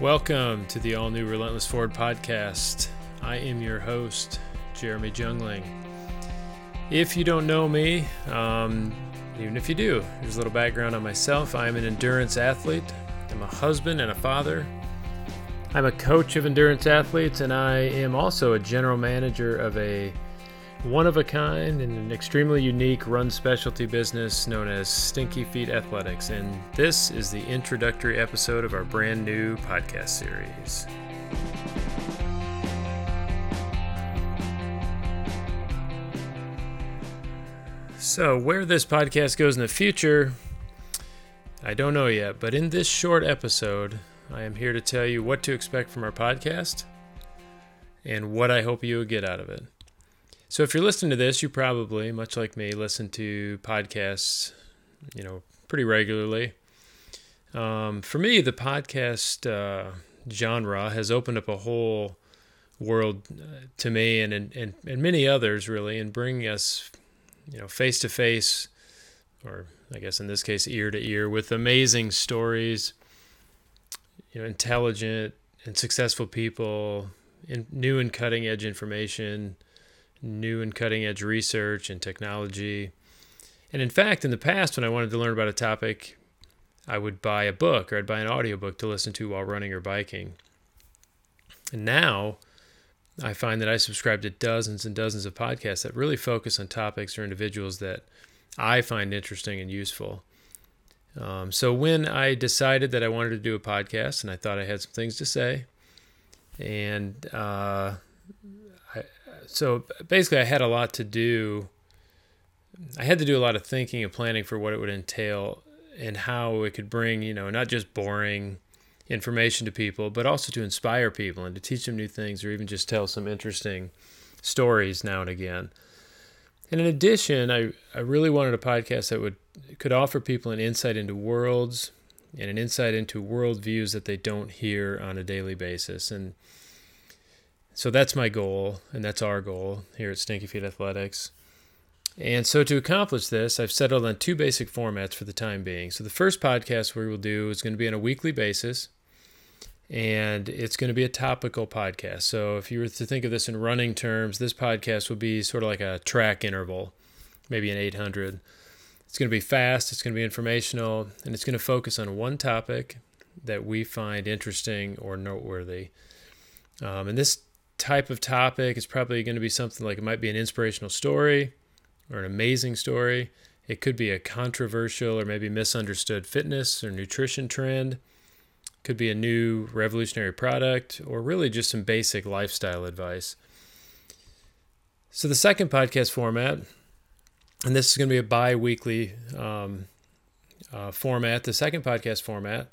Welcome to the all new Relentless Forward podcast. I am your host, Jeremy Jungling. If you don't know me, um, even if you do, here's a little background on myself. I'm an endurance athlete, I'm a husband and a father. I'm a coach of endurance athletes, and I am also a general manager of a one of a kind and an extremely unique run specialty business known as Stinky Feet Athletics. And this is the introductory episode of our brand new podcast series. So, where this podcast goes in the future, I don't know yet, but in this short episode, I am here to tell you what to expect from our podcast and what I hope you will get out of it. So if you're listening to this, you probably, much like me, listen to podcasts, you know, pretty regularly. Um, for me, the podcast uh, genre has opened up a whole world uh, to me and, and and many others really, and bringing us, you know, face to face, or I guess in this case, ear to ear, with amazing stories, you know, intelligent and successful people, in, new and cutting edge information new and cutting edge research and technology. And in fact, in the past, when I wanted to learn about a topic, I would buy a book or I'd buy an audiobook to listen to while running or biking. And now I find that I subscribe to dozens and dozens of podcasts that really focus on topics or individuals that I find interesting and useful. Um, so when I decided that I wanted to do a podcast and I thought I had some things to say, and uh, so basically, I had a lot to do. I had to do a lot of thinking and planning for what it would entail and how it could bring, you know, not just boring information to people, but also to inspire people and to teach them new things or even just tell some interesting stories now and again. And in addition, I, I really wanted a podcast that would could offer people an insight into worlds and an insight into worldviews that they don't hear on a daily basis. And so that's my goal, and that's our goal here at Stinky Feet Athletics. And so to accomplish this, I've settled on two basic formats for the time being. So the first podcast we will do is going to be on a weekly basis, and it's going to be a topical podcast. So if you were to think of this in running terms, this podcast will be sort of like a track interval, maybe an 800. It's going to be fast, it's going to be informational, and it's going to focus on one topic that we find interesting or noteworthy. Um, and this type of topic. is probably going to be something like it might be an inspirational story or an amazing story. It could be a controversial or maybe misunderstood fitness or nutrition trend. Could be a new revolutionary product or really just some basic lifestyle advice. So, the second podcast format, and this is going to be a bi weekly um, uh, format, the second podcast format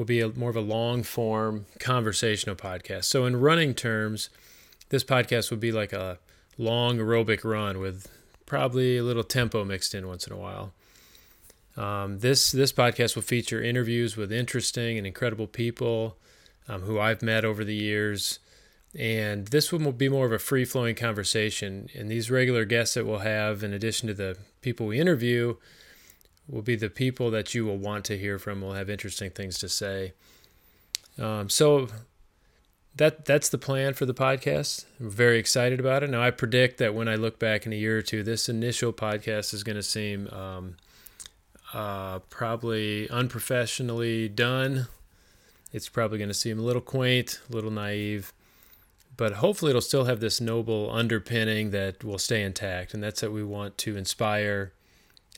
will be a, more of a long form conversational podcast. So, in running terms, this podcast would be like a long aerobic run with probably a little tempo mixed in once in a while. Um, this this podcast will feature interviews with interesting and incredible people um, who I've met over the years, and this one will be more of a free flowing conversation. And these regular guests that we'll have, in addition to the people we interview, will be the people that you will want to hear from. Will have interesting things to say. Um, so that that's the plan for the podcast. I'm very excited about it. Now I predict that when I look back in a year or two, this initial podcast is going to seem um, uh, probably unprofessionally done. It's probably going to seem a little quaint, a little naive, but hopefully it'll still have this noble underpinning that will stay intact, and that's that we want to inspire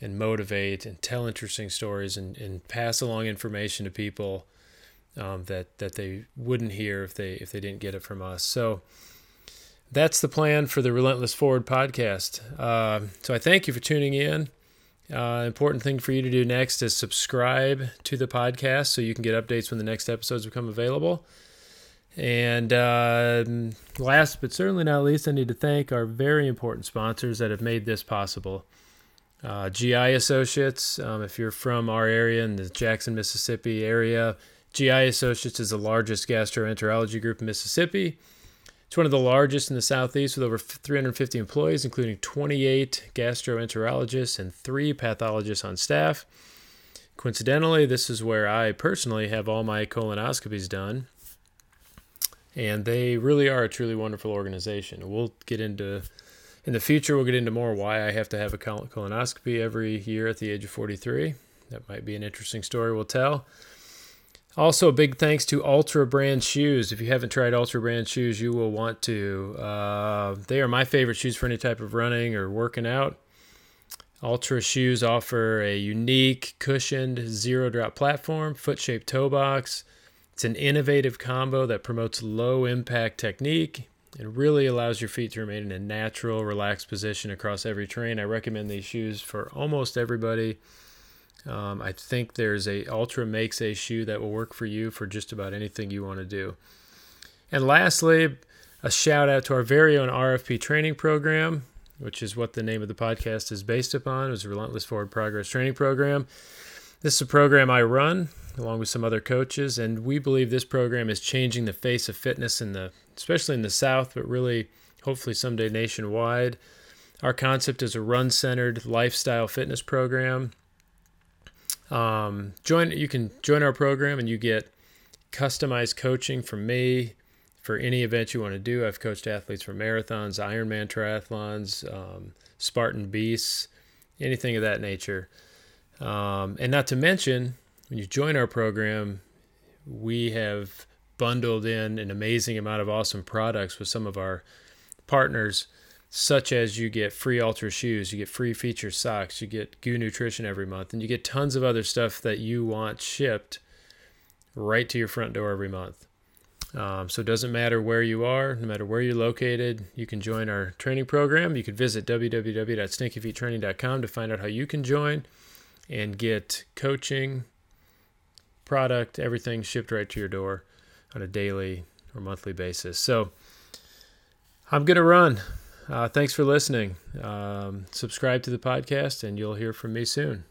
and motivate and tell interesting stories and, and pass along information to people um, that that they wouldn't hear if they if they didn't get it from us. So that's the plan for the Relentless Forward podcast. Uh, so I thank you for tuning in. Uh, important thing for you to do next is subscribe to the podcast so you can get updates when the next episodes become available. And uh, last but certainly not least, I need to thank our very important sponsors that have made this possible. Uh, GI Associates, um, if you're from our area in the Jackson, Mississippi area, GI Associates is the largest gastroenterology group in Mississippi. It's one of the largest in the Southeast with over 350 employees, including 28 gastroenterologists and three pathologists on staff. Coincidentally, this is where I personally have all my colonoscopies done. and they really are a truly wonderful organization. We'll get into in the future. We'll get into more why I have to have a colonoscopy every year at the age of 43. That might be an interesting story we'll tell. Also, a big thanks to Altra Brand Shoes. If you haven't tried Altra Brand Shoes, you will want to. Uh, they are my favorite shoes for any type of running or working out. Altra shoes offer a unique, cushioned, zero drop platform, foot shaped toe box. It's an innovative combo that promotes low impact technique and really allows your feet to remain in a natural, relaxed position across every terrain. I recommend these shoes for almost everybody. Um, I think there's a Altra makes a shoe that will work for you for just about anything you want to do. And lastly, a shout out to our very own RFP training program, which is what the name of the podcast is based upon. It was Relentless Forward Progress Training Program. This is a program I run along with some other coaches, and we believe this program is changing the face of fitness in the, especially in the South, but really, hopefully someday nationwide. Our concept is a run-centered lifestyle fitness program um, join you can join our program and you get customized coaching from me for any event you want to do. I've coached athletes for marathons, Ironman triathlons, um, Spartan beasts, anything of that nature. Um, and not to mention, when you join our program, we have bundled in an amazing amount of awesome products with some of our partners such as you get free Altra shoes, you get free Feetures socks, you get GU Nutrition every month, and you get tons of other stuff that you want shipped right to your front door every month. Um, so it doesn't matter where you are, no matter where you're located, you can join our training program. You can visit www.stinkyfeettraining.com to find out how you can join and get coaching, product, everything shipped right to your door on a daily or monthly basis. So I'm going to run. Uh, thanks for listening. Um, subscribe to the podcast, and you'll hear from me soon.